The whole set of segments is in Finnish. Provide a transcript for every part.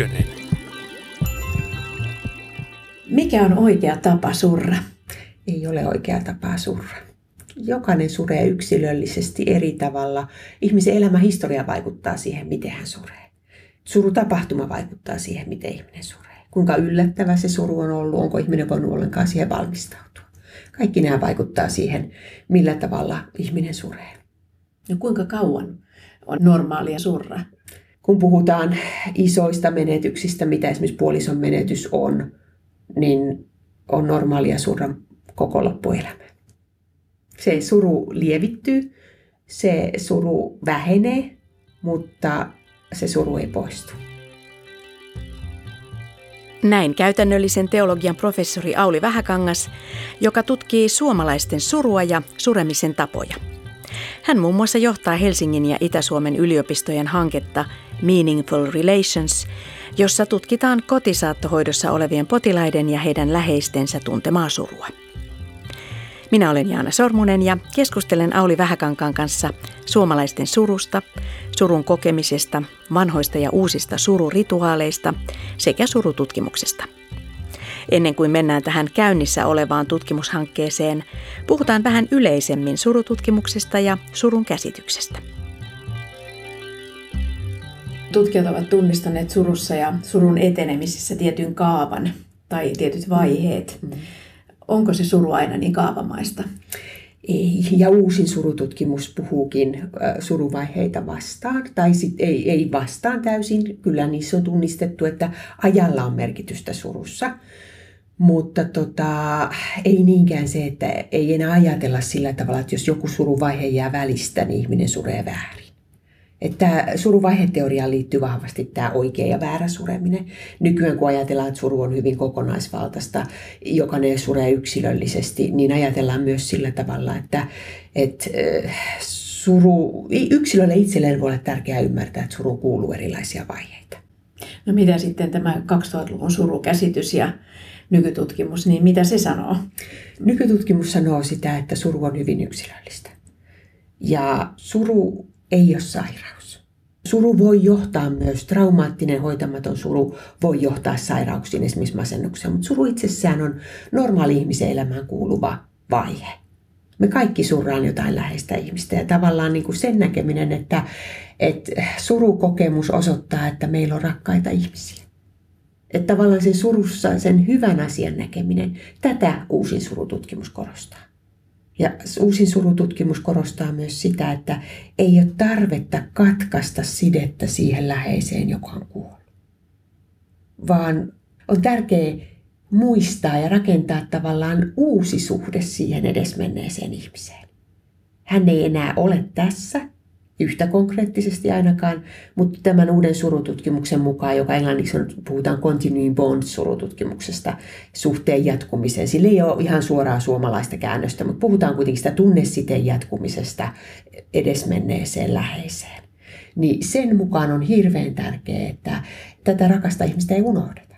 Ykkönen. Mikä on oikea tapa surra? Ei ole oikea tapa surra. Jokainen suree yksilöllisesti eri tavalla. Ihmisen elämän historia vaikuttaa siihen, miten hän suree. Surutapahtuma vaikuttaa siihen, miten ihminen suree. Kuinka yllättävä se suru on ollut, onko ihminen voinut ollenkaan siihen valmistautua. Kaikki nämä vaikuttaa siihen, millä tavalla ihminen suree. No kuinka kauan on normaalia surra? Kun puhutaan isoista menetyksistä, mitä esimerkiksi puolison menetys on, niin on normaalia surra koko loppuelämä. Se suru lievittyy, se suru vähenee, mutta se suru ei poistu. Näin käytännöllisen teologian professori Auli Vähäkangas, joka tutkii suomalaisten surua ja suremisen tapoja. Hän muun muassa johtaa Helsingin ja Itä-Suomen yliopistojen hanketta Meaningful Relations, jossa tutkitaan kotisaattohoidossa olevien potilaiden ja heidän läheistensä tuntemaa surua. Minä olen Jaana Sormunen ja keskustelen Auli Vähäkankaan kanssa suomalaisten surusta, surun kokemisesta, vanhoista ja uusista sururituaaleista sekä surututkimuksesta. Ennen kuin mennään tähän käynnissä olevaan tutkimushankkeeseen, puhutaan vähän yleisemmin surututkimuksesta ja surun käsityksestä. Tutkijat ovat tunnistaneet surussa ja surun etenemisessä tietyn kaavan tai tietyt vaiheet. Mm. Onko se suru aina niin kaavamaista? Ei, ja uusin surututkimus puhuukin suruvaiheita vastaan, tai sit ei, ei vastaan täysin. Kyllä niissä on tunnistettu, että ajalla on merkitystä surussa. Mutta tota, ei niinkään se, että ei enää ajatella sillä tavalla, että jos joku suruvaihe jää välistä, niin ihminen suree väärin. Että suruvaiheteoriaan liittyy vahvasti tämä oikea ja väärä sureminen. Nykyään kun ajatellaan, että suru on hyvin kokonaisvaltaista, jokainen suree yksilöllisesti, niin ajatellaan myös sillä tavalla, että, että suru, yksilölle itselleen voi olla tärkeää ymmärtää, että suru kuuluu erilaisia vaiheita. No mitä sitten tämä 2000-luvun surukäsitys ja nykytutkimus, niin mitä se sanoo? Nykytutkimus sanoo sitä, että suru on hyvin yksilöllistä. Ja suru ei ole sairaus. Suru voi johtaa myös, traumaattinen hoitamaton suru voi johtaa sairauksiin, esimerkiksi masennukseen, mutta suru itsessään on normaali ihmisen elämään kuuluva vaihe. Me kaikki surraan jotain läheistä ihmistä ja tavallaan niin kuin sen näkeminen, että, että surukokemus osoittaa, että meillä on rakkaita ihmisiä. Että tavallaan sen surussa sen hyvän asian näkeminen, tätä uusin surututkimus korostaa. Ja uusin surututkimus korostaa myös sitä, että ei ole tarvetta katkaista sidettä siihen läheiseen, joka on kuollut. Vaan on tärkeää muistaa ja rakentaa tavallaan uusi suhde siihen edesmenneeseen ihmiseen. Hän ei enää ole tässä, yhtä konkreettisesti ainakaan, mutta tämän uuden surututkimuksen mukaan, joka englanniksi on, puhutaan continuing bond-surututkimuksesta, suhteen jatkumiseen. Sillä ei ole ihan suoraa suomalaista käännöstä, mutta puhutaan kuitenkin sitä tunnesiteen jatkumisesta edesmenneeseen läheiseen. Niin sen mukaan on hirveän tärkeää, että tätä rakasta ihmistä ei unohdeta,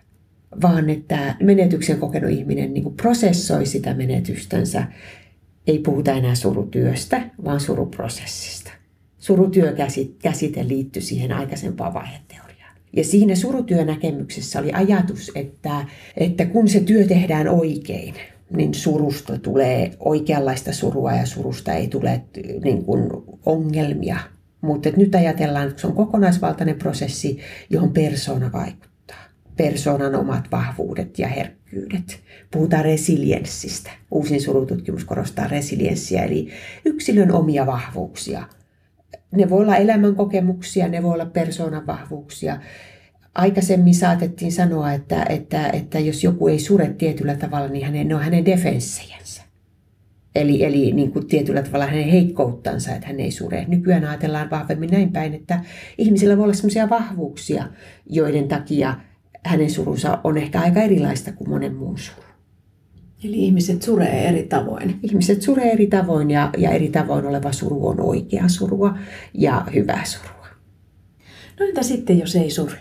vaan että menetyksen kokenut ihminen niin prosessoi sitä menetystänsä. Ei puhuta enää surutyöstä, vaan suruprosessista surutyökäsite liittyi siihen aikaisempaan vaiheteoriaan. Ja siinä surutyönäkemyksessä oli ajatus, että, että kun se työ tehdään oikein, niin surusta tulee oikeanlaista surua ja surusta ei tule niin kuin ongelmia. Mutta nyt ajatellaan, että se on kokonaisvaltainen prosessi, johon persona vaikuttaa. Persoonan omat vahvuudet ja herkkyydet. Puhutaan resilienssistä. Uusin surututkimus korostaa resilienssiä, eli yksilön omia vahvuuksia – ne voi olla elämänkokemuksia, ne voi olla persoonan vahvuuksia. Aikaisemmin saatettiin sanoa, että, että, että jos joku ei sure tietyllä tavalla, niin hänen, ne on hänen defenssejänsä. Eli, eli niin kuin tietyllä tavalla hänen heikkouttansa, että hän ei sure. Nykyään ajatellaan vahvemmin näin päin, että ihmisillä voi olla sellaisia vahvuuksia, joiden takia hänen surunsa on ehkä aika erilaista kuin monen muun suru. Eli ihmiset suree eri tavoin. Ihmiset suree eri tavoin ja, ja eri tavoin oleva suru on oikea surua ja hyvää surua. No entä sitten, jos ei sure?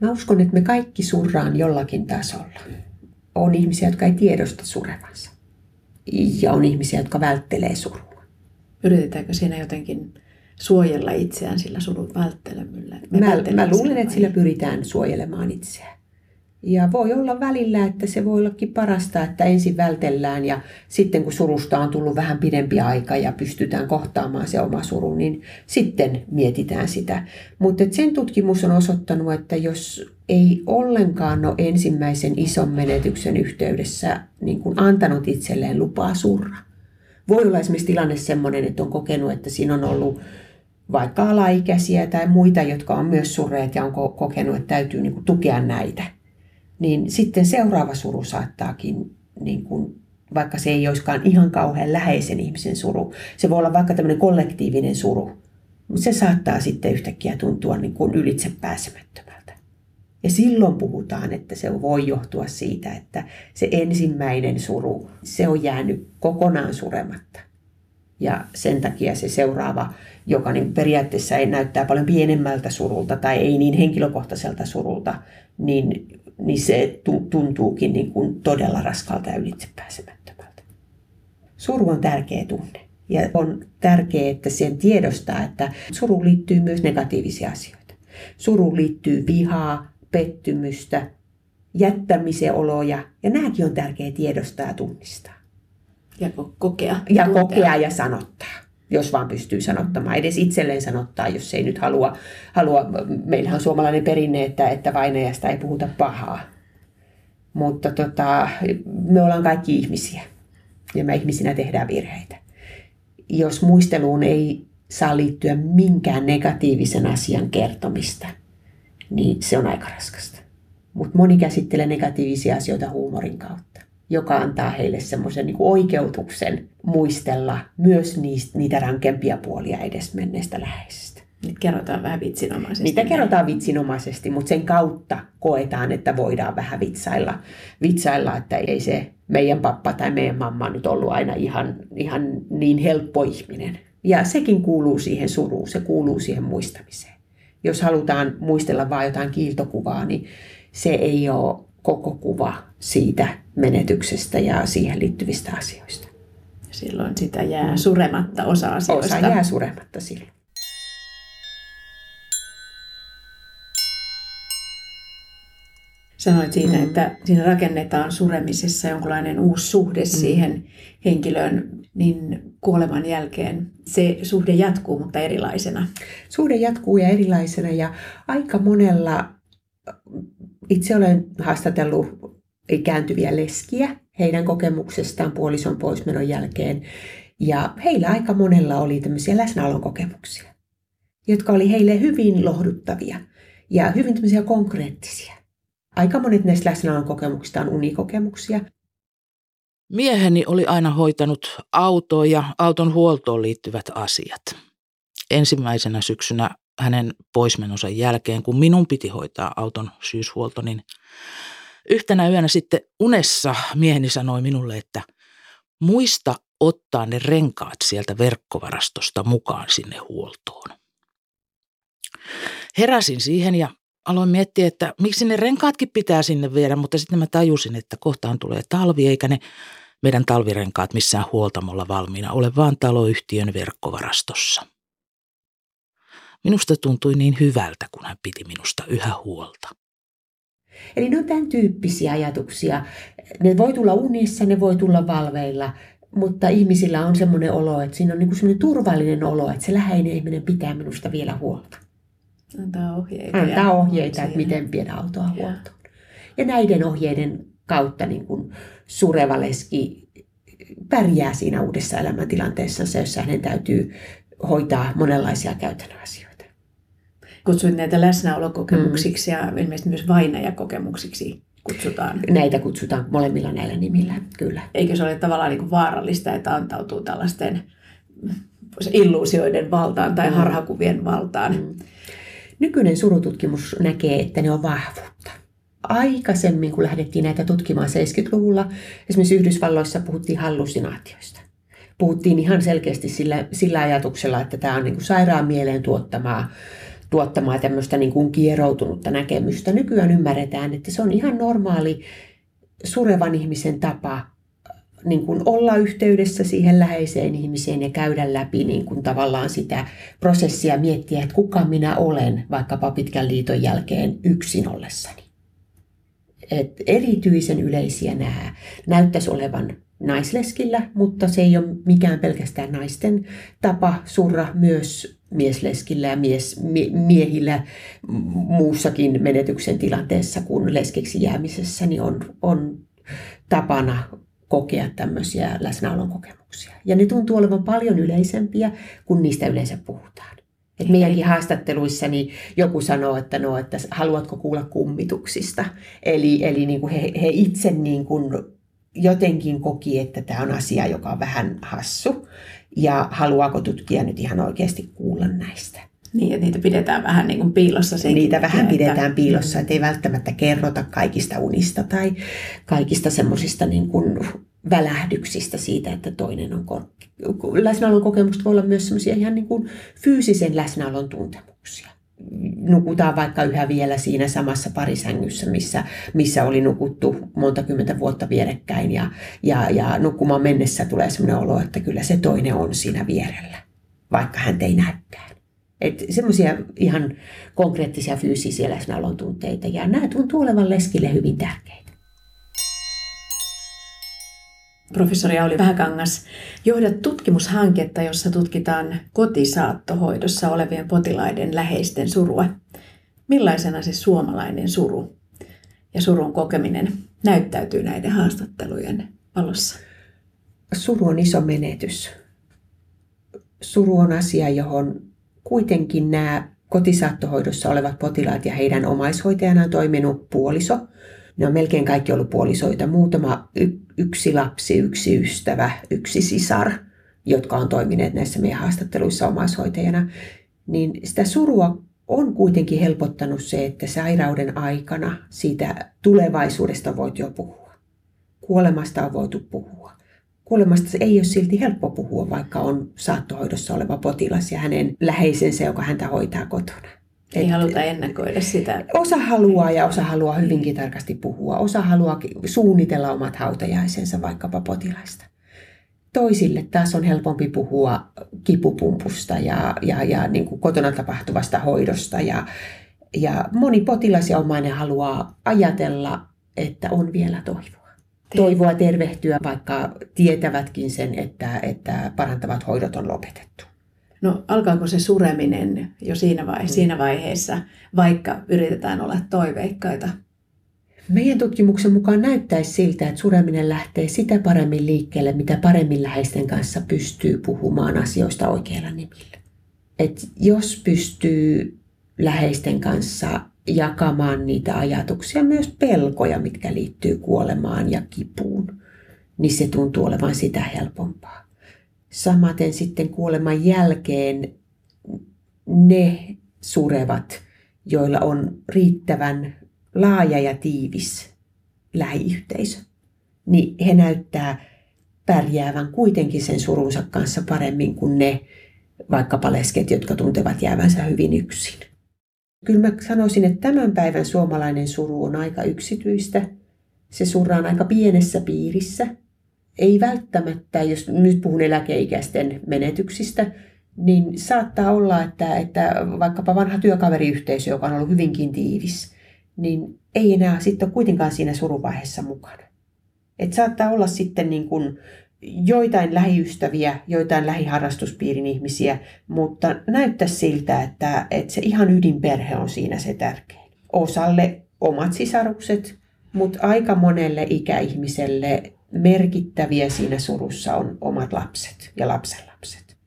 Mä uskon, että me kaikki surraan jollakin tasolla. On ihmisiä, jotka ei tiedosta surevansa. Ja on ihmisiä, jotka välttelee surua. Yritetäänkö siinä jotenkin suojella itseään sillä surun välttelemällä? Mä, mä luulen, että sillä pyritään suojelemaan itseään. Ja voi olla välillä, että se voi ollakin parasta, että ensin vältellään ja sitten kun surusta on tullut vähän pidempi aika ja pystytään kohtaamaan se oma suru, niin sitten mietitään sitä. Mutta sen tutkimus on osoittanut, että jos ei ollenkaan ole ensimmäisen ison menetyksen yhteydessä niin kuin antanut itselleen lupaa surra. Voi olla esimerkiksi tilanne sellainen, että on kokenut, että siinä on ollut vaikka alaikäisiä tai muita, jotka on myös surreet ja on kokenut, että täytyy niin kuin tukea näitä niin sitten seuraava suru saattaakin, niin kuin, vaikka se ei olisikaan ihan kauhean läheisen ihmisen suru, se voi olla vaikka tämmöinen kollektiivinen suru, mutta se saattaa sitten yhtäkkiä tuntua niin kuin ylitse pääsemättömältä. Ja silloin puhutaan, että se voi johtua siitä, että se ensimmäinen suru, se on jäänyt kokonaan surematta. Ja sen takia se seuraava, joka niin periaatteessa ei näyttää paljon pienemmältä surulta tai ei niin henkilökohtaiselta surulta, niin niin se tuntuukin niin kuin todella raskalta ja ylitsepääsemättömältä. Suru on tärkeä tunne. Ja on tärkeää, että sen tiedostaa, että suru liittyy myös negatiivisia asioita. Suru liittyy vihaa, pettymystä, jättämisen oloja. Ja nämäkin on tärkeää tiedostaa ja tunnistaa. Ja kokea. Ja kokea ja sanottaa jos vaan pystyy sanottamaan. Edes itselleen sanottaa, jos ei nyt halua. halua meillähän on suomalainen perinne, että, että vainajasta ei puhuta pahaa. Mutta tota, me ollaan kaikki ihmisiä ja me ihmisinä tehdään virheitä. Jos muisteluun ei saa liittyä minkään negatiivisen asian kertomista, niin se on aika raskasta. Mutta moni käsittelee negatiivisia asioita huumorin kautta joka antaa heille semmoisen niin oikeutuksen muistella myös niistä, niitä rankempia puolia edesmenneestä läheisistä. Niitä kerrotaan vähän vitsinomaisesti. Niitä kerrotaan vitsinomaisesti, mutta sen kautta koetaan, että voidaan vähän vitsailla, vitsailla että ei se meidän pappa tai meidän mamma nyt ollut aina ihan, ihan niin helppo ihminen. Ja sekin kuuluu siihen suruun, se kuuluu siihen muistamiseen. Jos halutaan muistella vain jotain kiiltokuvaa, niin se ei ole koko kuva siitä menetyksestä ja siihen liittyvistä asioista. Silloin sitä jää surematta osa asioista. Osa jää surematta silloin. Sanoit siitä, mm. että siinä rakennetaan suremisessa jonkinlainen uusi suhde mm. siihen henkilöön, niin kuoleman jälkeen se suhde jatkuu, mutta erilaisena. Suhde jatkuu ja erilaisena ja aika monella itse olen haastatellut ikääntyviä leskiä heidän kokemuksestaan puolison poismenon jälkeen. Ja heillä aika monella oli tämmöisiä läsnäolon kokemuksia, jotka oli heille hyvin lohduttavia ja hyvin tämmöisiä konkreettisia. Aika monet näistä läsnäolon kokemuksista on unikokemuksia. Mieheni oli aina hoitanut autoa ja auton huoltoon liittyvät asiat. Ensimmäisenä syksynä hänen poismenonsa jälkeen, kun minun piti hoitaa auton syyshuolto, niin yhtenä yönä sitten unessa mieheni sanoi minulle, että muista ottaa ne renkaat sieltä verkkovarastosta mukaan sinne huoltoon. Heräsin siihen ja aloin miettiä, että miksi ne renkaatkin pitää sinne viedä, mutta sitten mä tajusin, että kohtaan tulee talvi, eikä ne meidän talvirenkaat missään huoltamolla valmiina ole, vaan taloyhtiön verkkovarastossa. Minusta tuntui niin hyvältä, kun hän piti minusta yhä huolta. Eli ne on tämän tyyppisiä ajatuksia. Ne voi tulla unissa, ne voi tulla valveilla, mutta ihmisillä on semmoinen olo, että siinä on niin semmoinen turvallinen olo, että se läheinen ihminen pitää minusta vielä huolta. Antaa ohjeita. Antaa ohjeita, että miten viedä autoa huoltoon. Ja näiden ohjeiden kautta niin kuin sureva leski pärjää siinä uudessa elämäntilanteessa, jossa hänen täytyy hoitaa monenlaisia käytännön asioita kutsuit näitä läsnäolokokemuksiksi mm. ja ilmeisesti myös vainajakokemuksiksi kutsutaan. Näitä kutsutaan molemmilla näillä nimillä, kyllä. Eikö se ole tavallaan niin kuin vaarallista, että antautuu tällaisten illuusioiden valtaan tai mm. harhakuvien valtaan? Mm. Nykyinen surututkimus näkee, että ne on vahvuutta. Aikaisemmin, kun lähdettiin näitä tutkimaan 70-luvulla, esimerkiksi Yhdysvalloissa puhuttiin hallusinaatioista. Puhuttiin ihan selkeästi sillä, sillä ajatuksella, että tämä on niin kuin sairaan mieleen tuottamaa tuottamaan tämmöistä niin kuin kieroutunutta näkemystä. Nykyään ymmärretään, että se on ihan normaali surevan ihmisen tapa niin kuin olla yhteydessä siihen läheiseen ihmiseen ja käydä läpi niin kuin tavallaan sitä prosessia, miettiä, että kuka minä olen vaikkapa pitkän liiton jälkeen yksin ollessani. Et erityisen yleisiä nämä näyttäisi olevan naisleskillä, mutta se ei ole mikään pelkästään naisten tapa surra myös miesleskillä ja mies, miehillä muussakin menetyksen tilanteessa kuin leskeksi jäämisessä, niin on, on tapana kokea tämmöisiä läsnäolon kokemuksia. Ja ne tuntuu olevan paljon yleisempiä, kun niistä yleensä puhutaan. Et meidänkin haastatteluissa niin joku sanoo, että, no, että haluatko kuulla kummituksista. Eli, eli niin kuin he, he itse niin kuin jotenkin koki, että tämä on asia, joka on vähän hassu. Ja haluaako tutkija nyt ihan oikeasti kuulla näistä. Niin, että niitä pidetään vähän niin kuin piilossa. Senkin, niitä vähän että... pidetään piilossa, että ei välttämättä kerrota kaikista unista tai kaikista semmoisista niin kuin välähdyksistä siitä, että toinen on kor... Läsnäolon kokemusta voi olla myös semmoisia ihan niin kuin fyysisen läsnäolon tuntemuksia nukutaan vaikka yhä vielä siinä samassa parisängyssä, missä, missä oli nukuttu monta kymmentä vuotta vierekkäin ja, ja, ja nukkumaan mennessä tulee sellainen olo, että kyllä se toinen on siinä vierellä, vaikka hän ei näykään. Että semmoisia ihan konkreettisia fyysisiä läsnäolon tunteita ja nämä tuntuu olevan leskille hyvin tärkeitä. Professori Auli Vähäkangas, johdat tutkimushanketta, jossa tutkitaan kotisaattohoidossa olevien potilaiden läheisten surua. Millaisena se suomalainen suru ja surun kokeminen näyttäytyy näiden haastattelujen valossa? Suru on iso menetys. Suru on asia, johon kuitenkin nämä kotisaattohoidossa olevat potilaat ja heidän omaishoitajana on toiminut puoliso – ne on melkein kaikki ollut puolisoita. Muutama y- yksi lapsi, yksi ystävä, yksi sisar, jotka on toimineet näissä meidän haastatteluissa omaishoitajana. Niin sitä surua on kuitenkin helpottanut se, että sairauden aikana siitä tulevaisuudesta voit jo puhua. Kuolemasta on voitu puhua. Kuolemasta ei ole silti helppo puhua, vaikka on saattohoidossa oleva potilas ja hänen läheisensä, joka häntä hoitaa kotona. Ei haluta ennakoida sitä. Osa haluaa ja osa haluaa hyvinkin tarkasti puhua. Osa haluaa suunnitella omat hautajaisensa vaikkapa potilaista. Toisille taas on helpompi puhua kipupumpusta ja, ja, ja niin kuin kotona tapahtuvasta hoidosta. Ja, ja moni potilas ja omainen haluaa ajatella, että on vielä toivoa. Toivoa tervehtyä, vaikka tietävätkin sen, että, että parantavat hoidot on lopetettu. No alkaako se sureminen jo siinä, vaihe- mm. siinä vaiheessa, vaikka yritetään olla toiveikkaita? Meidän tutkimuksen mukaan näyttäisi siltä, että sureminen lähtee sitä paremmin liikkeelle, mitä paremmin läheisten kanssa pystyy puhumaan asioista oikeilla nimillä. Et jos pystyy läheisten kanssa jakamaan niitä ajatuksia, myös pelkoja, mitkä liittyy kuolemaan ja kipuun, niin se tuntuu olevan sitä helpompaa. Samaten sitten kuoleman jälkeen ne surevat, joilla on riittävän laaja ja tiivis lähiyhteisö, niin he näyttää pärjäävän kuitenkin sen surunsa kanssa paremmin kuin ne vaikkapa lesket, jotka tuntevat jäävänsä hyvin yksin. Kyllä mä sanoisin, että tämän päivän suomalainen suru on aika yksityistä. Se surraan aika pienessä piirissä – ei välttämättä, jos nyt puhun eläkeikäisten menetyksistä, niin saattaa olla, että, että vaikkapa vanha työkaveriyhteisö, joka on ollut hyvinkin tiivis, niin ei enää sitten ole kuitenkaan siinä suruvaiheessa mukana. Et saattaa olla sitten niin kuin joitain lähiystäviä, joitain lähiharrastuspiirin ihmisiä, mutta näyttää siltä, että, että se ihan ydinperhe on siinä se tärkein. Osalle omat sisarukset, mutta aika monelle ikäihmiselle merkittäviä siinä surussa on omat lapset ja lapsenlapset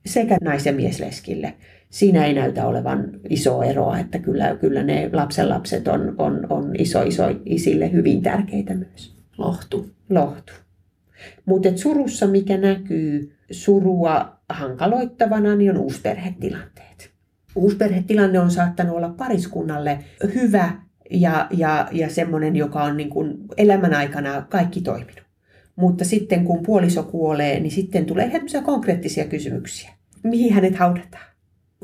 sekä nais- ja miesleskille. Siinä ei näytä olevan iso eroa, että kyllä, kyllä ne lapsenlapset on, on, on iso iso isille hyvin tärkeitä myös. Lohtu. Lohtu. Mutta surussa, mikä näkyy surua hankaloittavana, niin on uusperhetilanteet. Uusperhetilanne on saattanut olla pariskunnalle hyvä ja, ja, ja semmoinen, joka on niin kuin elämän aikana kaikki toiminut. Mutta sitten kun puoliso kuolee, niin sitten tulee ihan konkreettisia kysymyksiä. Mihin hänet haudataan?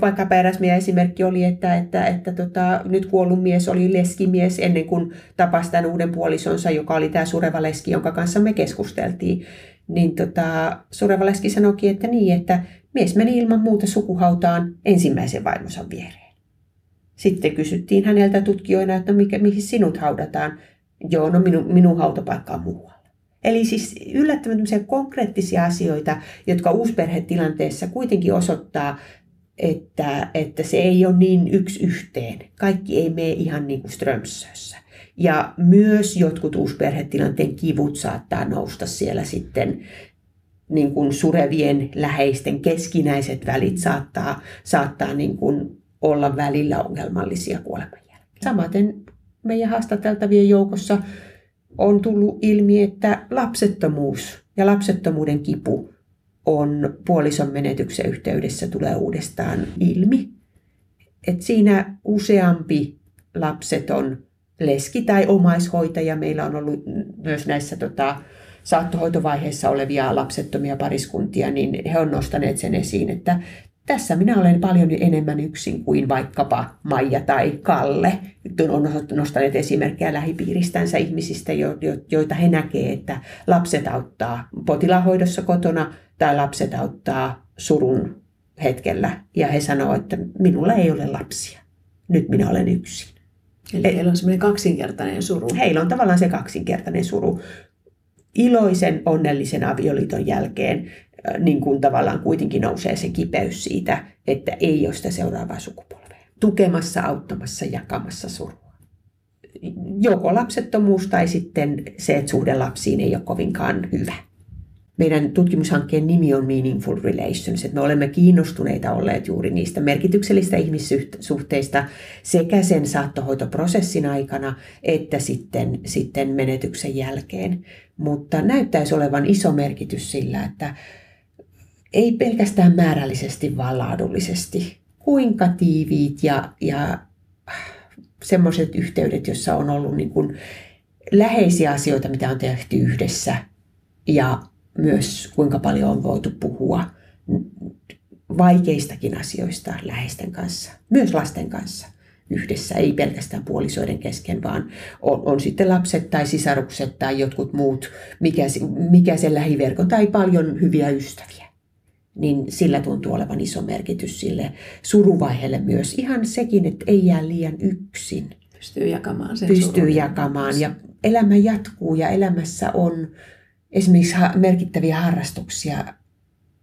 Vaikka eräs meidän esimerkki oli, että, että, että tota, nyt kuollut mies oli leskimies ennen kuin tapasi tämän uuden puolisonsa, joka oli tämä sureva leski, jonka kanssa me keskusteltiin. Niin tota, sureva leski sanoikin, että niin, että mies meni ilman muuta sukuhautaan ensimmäisen vaimonsa viereen. Sitten kysyttiin häneltä tutkijoina, että mikä, mihin sinut haudataan. Joo, no minun, minun hautapaikka on muualla. Eli siis yllättävän konkreettisia asioita, jotka uusperhetilanteessa kuitenkin osoittaa, että, että se ei ole niin yksi yhteen. Kaikki ei mene ihan niin kuin Strömsössä. Ja myös jotkut uusperhetilanteen kivut saattaa nousta siellä sitten niin kuin surevien läheisten keskinäiset välit saattaa, saattaa niin kuin olla välillä ongelmallisia kuoleman jälkeen. Samaten meidän haastateltavien joukossa on tullut ilmi, että lapsettomuus ja lapsettomuuden kipu on puolison menetyksen yhteydessä tulee uudestaan ilmi. Et siinä useampi lapseton leski tai omaishoitaja, meillä on ollut myös näissä tota, saattohoitovaiheessa olevia lapsettomia pariskuntia, niin he on nostaneet sen esiin, että tässä minä olen paljon enemmän yksin kuin vaikkapa Maija tai Kalle. On nostaneet esimerkkejä lähipiiristänsä ihmisistä, joita he näkevät, että lapset auttaa potilahoidossa kotona tai lapset auttaa surun hetkellä. Ja he sanoo, että minulla ei ole lapsia. Nyt minä olen yksin. Eli heillä on semmoinen kaksinkertainen suru. Heillä on tavallaan se kaksinkertainen suru. Iloisen, onnellisen avioliiton jälkeen niin kuin tavallaan kuitenkin nousee se kipeys siitä, että ei ole sitä seuraavaa sukupolvea. Tukemassa, auttamassa, jakamassa surua. Joko lapsettomuus tai sitten se, että suhde lapsiin ei ole kovinkaan hyvä. Meidän tutkimushankkeen nimi on Meaningful Relations, että me olemme kiinnostuneita olleet juuri niistä merkityksellisistä ihmissuhteista sekä sen saattohoitoprosessin aikana että sitten, sitten menetyksen jälkeen. Mutta näyttäisi olevan iso merkitys sillä, että ei pelkästään määrällisesti, vaan laadullisesti. Kuinka tiiviit ja, ja semmoiset yhteydet, joissa on ollut niin kuin läheisiä asioita, mitä on tehty yhdessä ja myös kuinka paljon on voitu puhua vaikeistakin asioista läheisten kanssa, myös lasten kanssa yhdessä, ei pelkästään puolisoiden kesken, vaan on, on sitten lapset tai sisarukset tai jotkut muut, mikä, mikä se lähiverkko tai paljon hyviä ystäviä niin sillä tuntuu olevan iso merkitys sille suruvaiheelle myös. Ihan sekin, että ei jää liian yksin. Pystyy jakamaan sen Pystyy surun. jakamaan ja elämä jatkuu ja elämässä on esimerkiksi merkittäviä harrastuksia,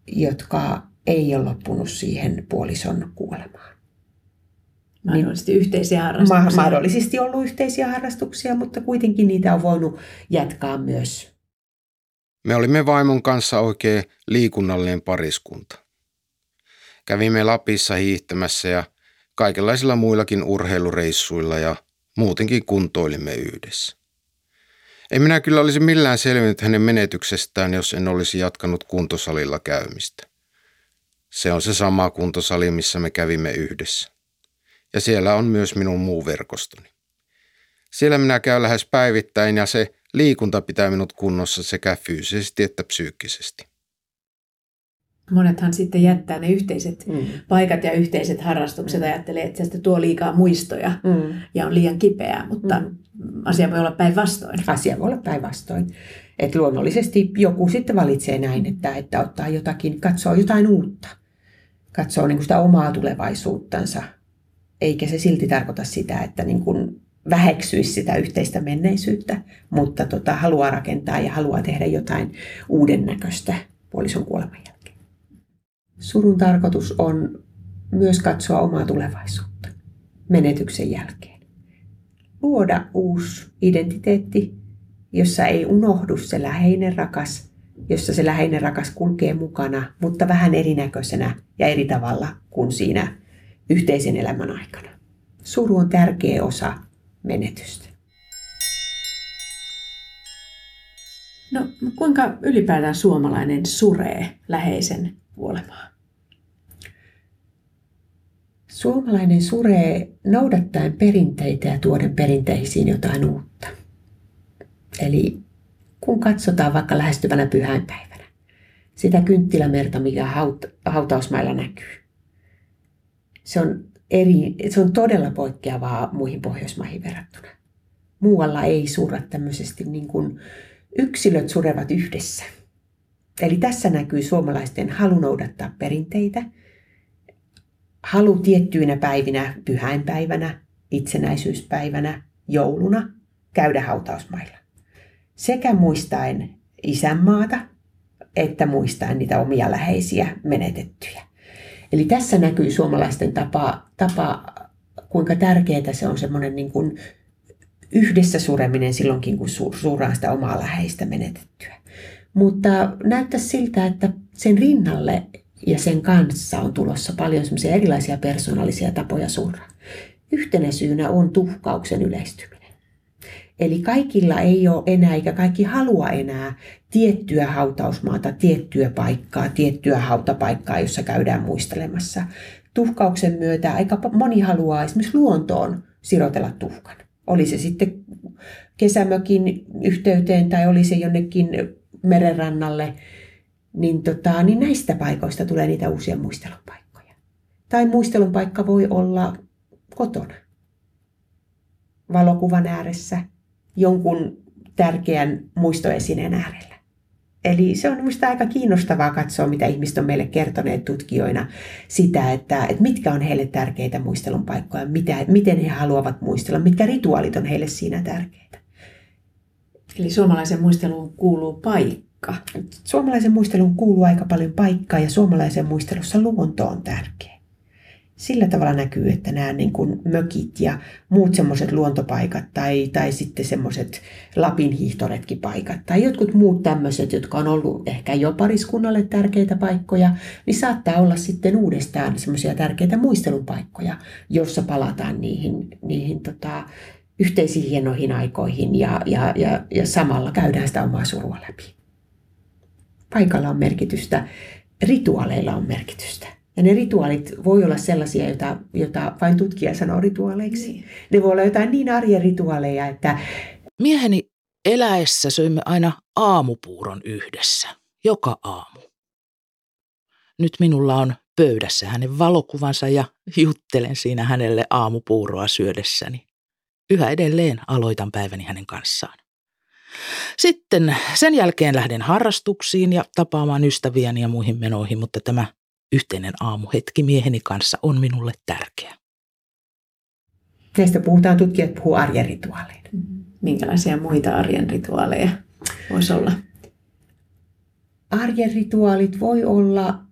jotka ei ole loppunut siihen puolison kuolemaan. Mahdollisesti niin, yhteisiä harrastuksia. Mahdollisesti ollut yhteisiä harrastuksia, mutta kuitenkin niitä on voinut jatkaa myös me olimme vaimon kanssa oikein liikunnallinen pariskunta. Kävimme Lapissa hiihtämässä ja kaikenlaisilla muillakin urheilureissuilla ja muutenkin kuntoilimme yhdessä. Ei minä kyllä olisi millään selvinnyt hänen menetyksestään, jos en olisi jatkanut kuntosalilla käymistä. Se on se sama kuntosali, missä me kävimme yhdessä. Ja siellä on myös minun muu verkostoni. Siellä minä käyn lähes päivittäin ja se Liikunta pitää minut kunnossa sekä fyysisesti että psyykkisesti. Monethan sitten jättää ne yhteiset mm. paikat ja yhteiset harrastukset, mm. ajattelee, että se tuo liikaa muistoja mm. ja on liian kipeää, mutta mm. asia voi olla päinvastoin. Asia voi olla päinvastoin. Että luonnollisesti joku sitten valitsee näin, että, että ottaa jotakin, katsoo jotain uutta. Katsoo niin kuin sitä omaa tulevaisuuttansa. Eikä se silti tarkoita sitä, että niin kuin väheksyisi sitä yhteistä menneisyyttä, mutta tota, haluaa rakentaa ja haluaa tehdä jotain uuden näköistä puolison kuoleman jälkeen. Surun tarkoitus on myös katsoa omaa tulevaisuutta menetyksen jälkeen. Luoda uusi identiteetti, jossa ei unohdu se läheinen rakas, jossa se läheinen rakas kulkee mukana, mutta vähän erinäköisenä ja eri tavalla kuin siinä yhteisen elämän aikana. Suru on tärkeä osa menetystä. No kuinka ylipäätään suomalainen suree läheisen kuolemaa? Suomalainen suree noudattaen perinteitä ja tuoden perinteisiin jotain uutta. Eli kun katsotaan vaikka lähestyvänä pyhäinpäivänä sitä kynttilämerta, mikä haut- hautausmailla näkyy, Se on, eri, se on todella poikkeavaa muihin Pohjoismaihin verrattuna. Muualla ei surra tämmöisesti niin kuin yksilöt surevat yhdessä. Eli tässä näkyy suomalaisten halu noudattaa perinteitä, halu tiettyinä päivinä, pyhäinpäivänä, itsenäisyyspäivänä, jouluna, käydä hautausmailla. Sekä muistaen isänmaata, että muistaen niitä omia läheisiä menetettyjä. Eli tässä näkyy suomalaisten tapa, tapa kuinka tärkeää se on semmoinen niin kuin yhdessä sureminen silloinkin, kun surraa sitä omaa läheistä menetettyä. Mutta näyttää siltä, että sen rinnalle ja sen kanssa on tulossa paljon semmoisia erilaisia persoonallisia tapoja surra. Yhtenä syynä on tuhkauksen yleistyminen. Eli kaikilla ei ole enää, eikä kaikki halua enää tiettyä hautausmaata, tiettyä paikkaa, tiettyä hautapaikkaa, jossa käydään muistelemassa. Tuhkauksen myötä aika moni haluaa esimerkiksi luontoon sirotella tuhkan. Oli se sitten kesämökin yhteyteen tai oli se jonnekin merenrannalle, niin, tota, niin näistä paikoista tulee niitä uusia muistelunpaikkoja. Tai muistelun paikka voi olla kotona, valokuvan ääressä, jonkun tärkeän muistoesineen äärellä. Eli se on minusta aika kiinnostavaa katsoa, mitä ihmiset on meille kertoneet tutkijoina sitä, että, että mitkä on heille tärkeitä muistelun paikkoja, mitä, miten he haluavat muistella, mitkä rituaalit on heille siinä tärkeitä. Eli suomalaisen muisteluun kuuluu paikka. Suomalaisen muisteluun kuuluu aika paljon paikkaa ja suomalaisen muistelussa luonto on tärkeä sillä tavalla näkyy, että nämä niin kuin mökit ja muut semmoiset luontopaikat tai, tai sitten semmoiset Lapin hiihtoretkipaikat tai jotkut muut tämmöiset, jotka on ollut ehkä jo pariskunnalle tärkeitä paikkoja, niin saattaa olla sitten uudestaan semmoisia tärkeitä muistelunpaikkoja, jossa palataan niihin, niihin tota, yhteisiin hienoihin aikoihin ja, ja, ja, ja samalla käydään sitä omaa surua läpi. Paikalla on merkitystä, rituaaleilla on merkitystä. Ja ne rituaalit voi olla sellaisia, joita, joita vain tutkija sanoo rituaaleiksi. Niin. Ne voi olla jotain niin arjen rituaaleja, että... Mieheni eläessä söimme aina aamupuuron yhdessä, joka aamu. Nyt minulla on pöydässä hänen valokuvansa ja juttelen siinä hänelle aamupuuroa syödessäni. Yhä edelleen aloitan päiväni hänen kanssaan. Sitten sen jälkeen lähden harrastuksiin ja tapaamaan ystäviäni ja muihin menoihin, mutta tämä Yhteinen aamuhetki mieheni kanssa on minulle tärkeä. Näistä puhutaan, tutkijat puhuu arjen rituaaleina. Mm-hmm. Minkälaisia muita arjen rituaaleja voisi olla? Arjen rituaalit voi olla,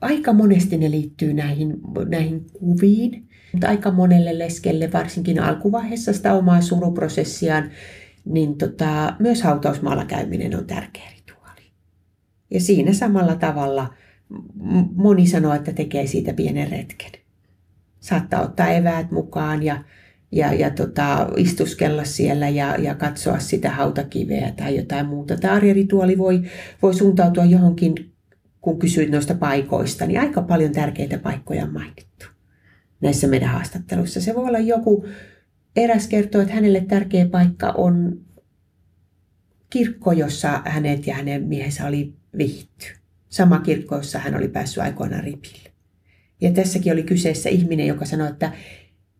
aika monesti ne liittyy näihin, näihin kuviin, mutta aika monelle leskelle, varsinkin alkuvaiheessa sitä omaa suruprosessiaan, niin tota, myös hautausmaalla käyminen on tärkeä rituaali. Ja siinä samalla tavalla – moni sanoo, että tekee siitä pienen retken. Saattaa ottaa eväät mukaan ja, ja, ja tota, istuskella siellä ja, ja katsoa sitä hautakiveä tai jotain muuta. Tämä arjerituaali voi, voi suuntautua johonkin, kun kysyit noista paikoista, niin aika paljon tärkeitä paikkoja on mainittu näissä meidän haastatteluissa. Se voi olla joku, eräs kertoo, että hänelle tärkeä paikka on kirkko, jossa hänet ja hänen miehensä oli vihitty sama kirkko, jossa hän oli päässyt aikoinaan ripille. Ja tässäkin oli kyseessä ihminen, joka sanoi, että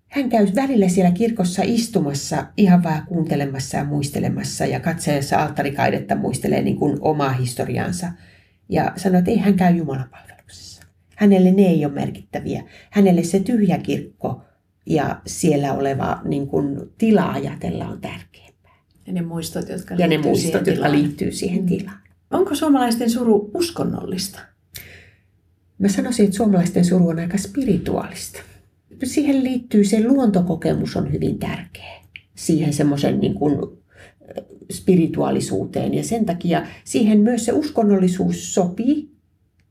hän käy välillä siellä kirkossa istumassa ihan vaan kuuntelemassa ja muistelemassa ja katseessa alttarikaidetta muistelee niin kuin omaa historiaansa. Ja sanoi, että ei hän käy Jumalan palveluksessa. Hänelle ne ei ole merkittäviä. Hänelle se tyhjä kirkko ja siellä oleva niin kuin, tila ajatella on tärkeämpää. Ja ne muistot, jotka ja ne muistot, jotka liittyy siihen tilaan. Onko suomalaisten suru uskonnollista? Mä sanoisin, että suomalaisten suru on aika spirituaalista. Siihen liittyy se luontokokemus on hyvin tärkeä. Siihen semmoisen niin kuin spirituaalisuuteen ja sen takia siihen myös se uskonnollisuus sopii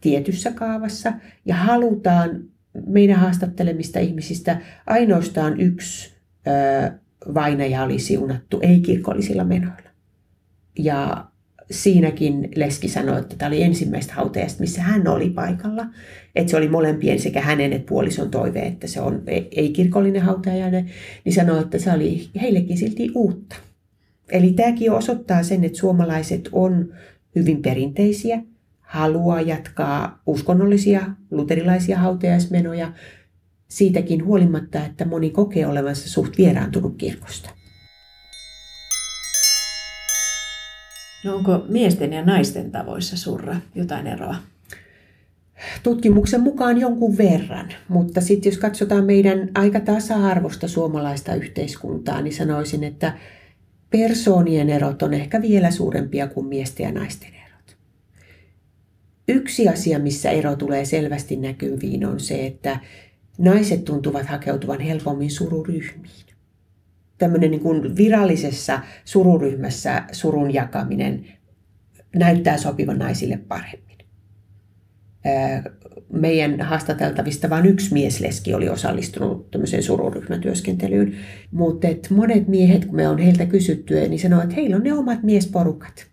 tietyssä kaavassa ja halutaan meidän haastattelemista ihmisistä ainoastaan yksi ö, vainaja oli siunattu ei-kirkollisilla menoilla. Ja siinäkin Leski sanoi, että tämä oli ensimmäistä hautajasta, missä hän oli paikalla. Että se oli molempien sekä hänen että puolison toive, että se on ei-kirkollinen hautajainen. Niin sanoi, että se oli heillekin silti uutta. Eli tämäkin osoittaa sen, että suomalaiset on hyvin perinteisiä, haluaa jatkaa uskonnollisia luterilaisia hautajaismenoja. siitäkin huolimatta, että moni kokee olevansa suht vieraantunut kirkosta. No onko miesten ja naisten tavoissa surra jotain eroa? Tutkimuksen mukaan jonkun verran, mutta sitten jos katsotaan meidän aika tasa-arvosta suomalaista yhteiskuntaa, niin sanoisin, että persoonien erot on ehkä vielä suurempia kuin miesten ja naisten erot. Yksi asia, missä ero tulee selvästi näkyviin, on se, että naiset tuntuvat hakeutuvan helpommin sururyhmiin. Tämmöinen niin kuin virallisessa sururyhmässä surun jakaminen näyttää sopivan naisille paremmin. Meidän haastateltavista vain yksi miesleski oli osallistunut tämmöiseen sururyhmätyöskentelyyn. Mutta monet miehet, kun me on heiltä kysytty, niin sanoo, että heillä on ne omat miesporukat.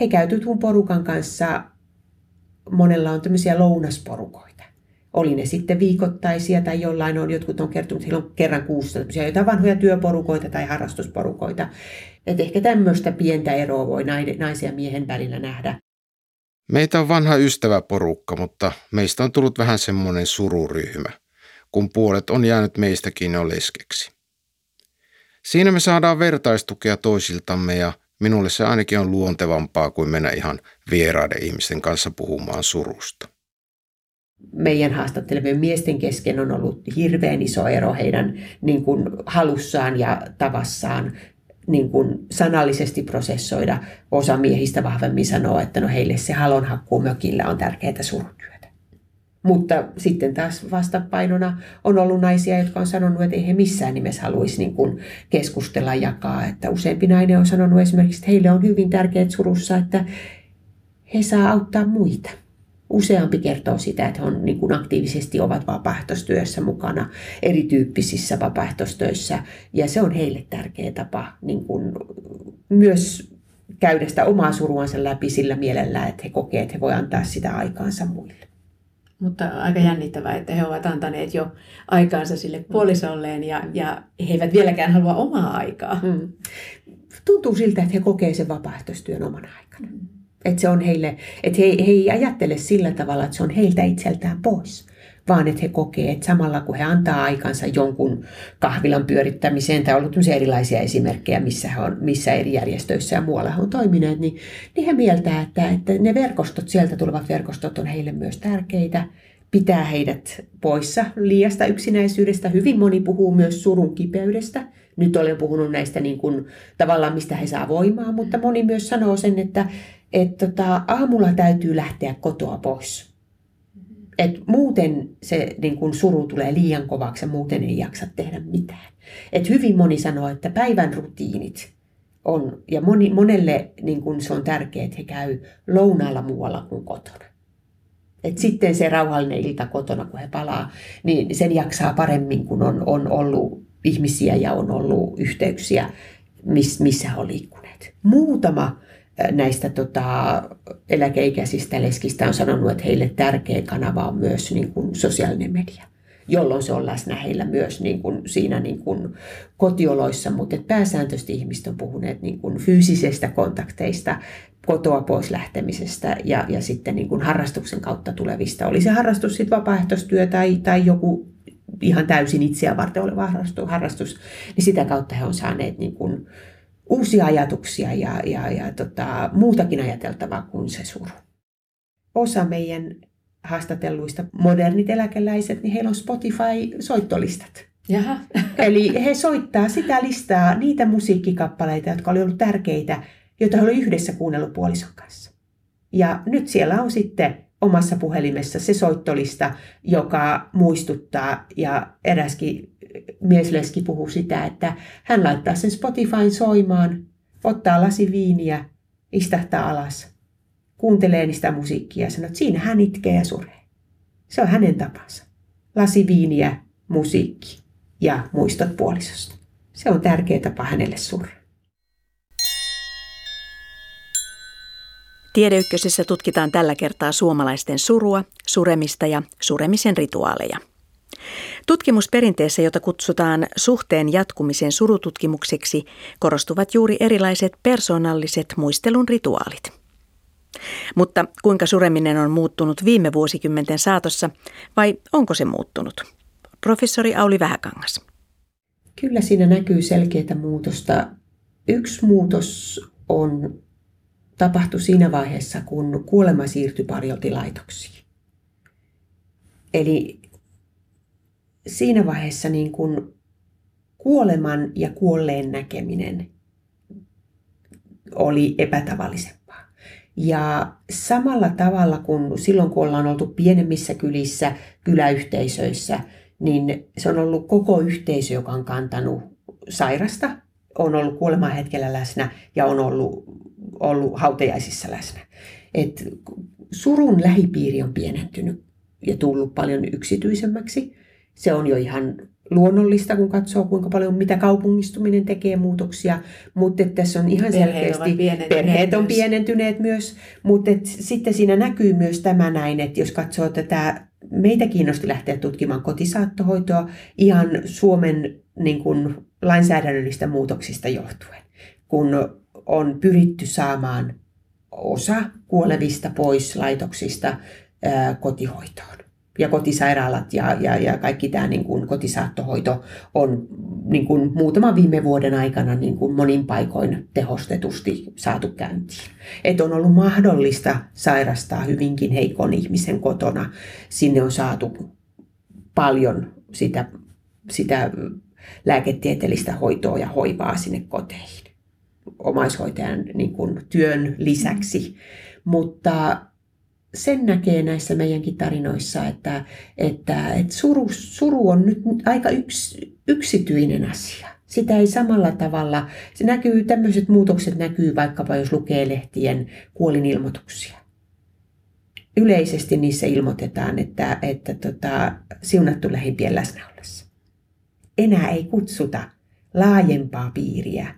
He käytyy tuon porukan kanssa, monella on tämmöisiä lounasporukoita oli ne sitten viikoittaisia tai jollain on, jotkut on kertonut, että heillä on kerran kuussa jotain vanhoja työporukoita tai harrastusporukoita. Et ehkä tämmöistä pientä eroa voi naisen ja miehen välillä nähdä. Meitä on vanha ystäväporukka, mutta meistä on tullut vähän semmoinen sururyhmä, kun puolet on jäänyt meistäkin jo leskeksi. Siinä me saadaan vertaistukea toisiltamme ja minulle se ainakin on luontevampaa kuin mennä ihan vieraiden ihmisten kanssa puhumaan surusta meidän haastattelevien miesten kesken on ollut hirveän iso ero heidän niin kuin, halussaan ja tavassaan niin kuin sanallisesti prosessoida. Osa miehistä vahvemmin sanoo, että no heille se halonhakkuu mökillä on tärkeää surutyötä. Mutta sitten taas vastapainona on ollut naisia, jotka on sanonut, että ei he missään nimessä haluaisi niin kuin keskustella jakaa. Että useampi nainen on sanonut esimerkiksi, että heille on hyvin tärkeää surussa, että he saa auttaa muita useampi kertoo sitä, että he on, niin kuin aktiivisesti ovat vapaaehtoistyössä mukana, erityyppisissä vapaaehtoistöissä. Ja se on heille tärkeä tapa niin kuin myös käydä sitä omaa suruansa läpi sillä mielellä, että he kokee, että he voi antaa sitä aikaansa muille. Mutta aika jännittävää, että he ovat antaneet jo aikaansa sille puolisolleen ja, ja he eivät vieläkään halua omaa aikaa. Hmm. Tuntuu siltä, että he kokee sen vapaaehtoistyön omana aikana. Hmm. Että se on heille, että he, he ei ajattele sillä tavalla, että se on heiltä itseltään pois, vaan että he kokee, että samalla kun he antaa aikansa jonkun kahvilan pyörittämiseen, tai on ollut erilaisia esimerkkejä, missä, he on, missä eri järjestöissä ja muualla he on toimineet, niin, niin he mieltää, että, että ne verkostot, sieltä tulevat verkostot on heille myös tärkeitä, pitää heidät poissa liiasta yksinäisyydestä. Hyvin moni puhuu myös surun kipeydestä. Nyt olen puhunut näistä niin kuin, tavallaan, mistä he saa voimaa, mutta moni myös sanoo sen, että, että tota, aamulla täytyy lähteä kotoa pois. Et muuten se niin kun suru tulee liian kovaksi ja muuten ei jaksa tehdä mitään. Et hyvin moni sanoo, että päivän rutiinit on, ja moni, monelle niin kun se on tärkeää, että he käy lounaalla muualla kuin kotona. Et sitten se rauhallinen ilta kotona, kun he palaa, niin sen jaksaa paremmin, kun on, on ollut ihmisiä ja on ollut yhteyksiä, miss, missä on liikkuneet. Muutama näistä tota, eläkeikäisistä leskistä on sanonut, että heille tärkeä kanava on myös niin kuin sosiaalinen media jolloin se on läsnä heillä myös niin kuin siinä niin kuin kotioloissa, mutta pääsääntöisesti ihmiset on puhuneet niin kuin fyysisestä kontakteista, kotoa pois lähtemisestä ja, ja sitten niin kuin harrastuksen kautta tulevista. Oli se harrastus sitten vapaaehtoistyö tai, tai joku ihan täysin itseä varten oleva harrastus, harrastus, niin sitä kautta he on saaneet niin kuin uusia ajatuksia ja, ja, ja tota, muutakin ajateltavaa kuin se suru. Osa meidän haastatelluista modernit eläkeläiset, niin heillä on Spotify-soittolistat. Jaha. Eli he soittaa sitä listaa, niitä musiikkikappaleita, jotka oli ollut tärkeitä, joita he olivat yhdessä kuunnellut puolison kanssa. Ja nyt siellä on sitten omassa puhelimessa se soittolista, joka muistuttaa, ja eräskin miesleski puhuu sitä, että hän laittaa sen Spotifyn soimaan, ottaa lasi viiniä, istahtaa alas, kuuntelee niistä musiikkia ja sanoo, että siinä hän itkee ja suree. Se on hänen tapansa. Lasi viiniä, musiikki ja muistot puolisosta. Se on tärkeä tapa hänelle surra. Tiedeykkösessä tutkitaan tällä kertaa suomalaisten surua, suremista ja suremisen rituaaleja. Tutkimusperinteessä, jota kutsutaan suhteen jatkumisen surututkimukseksi, korostuvat juuri erilaiset persoonalliset muistelun rituaalit. Mutta kuinka sureminen on muuttunut viime vuosikymmenten saatossa vai onko se muuttunut? professori Auli Vähäkangas. Kyllä siinä näkyy selkeää muutosta. Yksi muutos on tapahtui siinä vaiheessa, kun kuolema siirtyi paljolti laitoksiin. Eli siinä vaiheessa niin kun kuoleman ja kuolleen näkeminen oli epätavallisempaa. Ja samalla tavalla kuin silloin, kun ollaan oltu pienemmissä kylissä, kyläyhteisöissä, niin se on ollut koko yhteisö, joka on kantanut sairasta, on ollut kuoleman hetkellä läsnä ja on ollut, ollut hautajaisissa läsnä. Et surun lähipiiri on pienentynyt ja tullut paljon yksityisemmäksi. Se on jo ihan luonnollista, kun katsoo kuinka paljon, mitä kaupungistuminen tekee muutoksia, mutta tässä on ihan perheet selkeästi, perheet on pienentyneet myös, mutta sitten siinä näkyy myös tämä näin, että jos katsoo tätä, meitä kiinnosti lähteä tutkimaan kotisaattohoitoa ihan Suomen niin kuin, lainsäädännöllistä muutoksista johtuen, kun on pyritty saamaan osa kuolevista pois laitoksista ää, kotihoitoon ja kotisairaalat ja, ja, ja kaikki tämä niin kuin kotisaattohoito on niin kuin muutaman viime vuoden aikana niin kuin monin paikoin tehostetusti saatu käyntiin. Et on ollut mahdollista sairastaa hyvinkin heikon ihmisen kotona. Sinne on saatu paljon sitä, sitä lääketieteellistä hoitoa ja hoivaa sinne koteihin omaishoitajan niin kuin, työn lisäksi. Mutta sen näkee näissä meidänkin tarinoissa, että, että, että suru, suru on nyt aika yks, yksityinen asia. Sitä ei samalla tavalla, se näkyy, tämmöiset muutokset näkyy vaikkapa jos lukee lehtien kuolinilmoituksia. Yleisesti niissä ilmoitetaan, että, että tota, siunattu lähimpien läsnä ollessa. Enää ei kutsuta laajempaa piiriä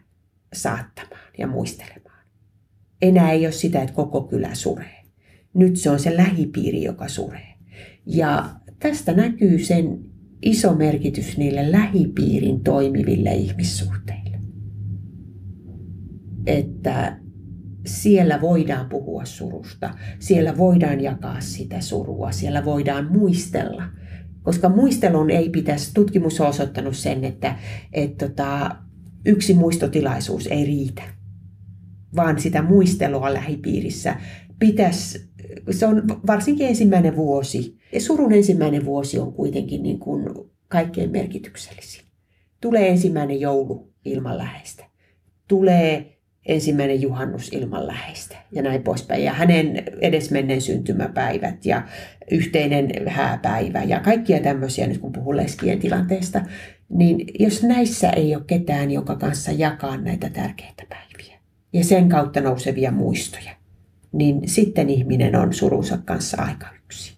saattamaan ja muistelemaan. Enää ei ole sitä, että koko kylä suree nyt se on se lähipiiri, joka suree. Ja tästä näkyy sen iso merkitys niille lähipiirin toimiville ihmissuhteille. Että siellä voidaan puhua surusta, siellä voidaan jakaa sitä surua, siellä voidaan muistella. Koska muistelun ei pitäisi, tutkimus on osoittanut sen, että, että tota, yksi muistotilaisuus ei riitä, vaan sitä muistelua lähipiirissä pitäisi se on varsinkin ensimmäinen vuosi. Surun ensimmäinen vuosi on kuitenkin niin kuin kaikkein merkityksellisin. Tulee ensimmäinen joulu ilman läheistä. Tulee ensimmäinen juhannus ilman läheistä ja näin poispäin. Ja hänen edesmenneen syntymäpäivät ja yhteinen hääpäivä ja kaikkia tämmöisiä, nyt kun puhun leskien tilanteesta, niin jos näissä ei ole ketään, joka kanssa jakaa näitä tärkeitä päiviä ja sen kautta nousevia muistoja, niin sitten ihminen on surunsa kanssa aika yksin.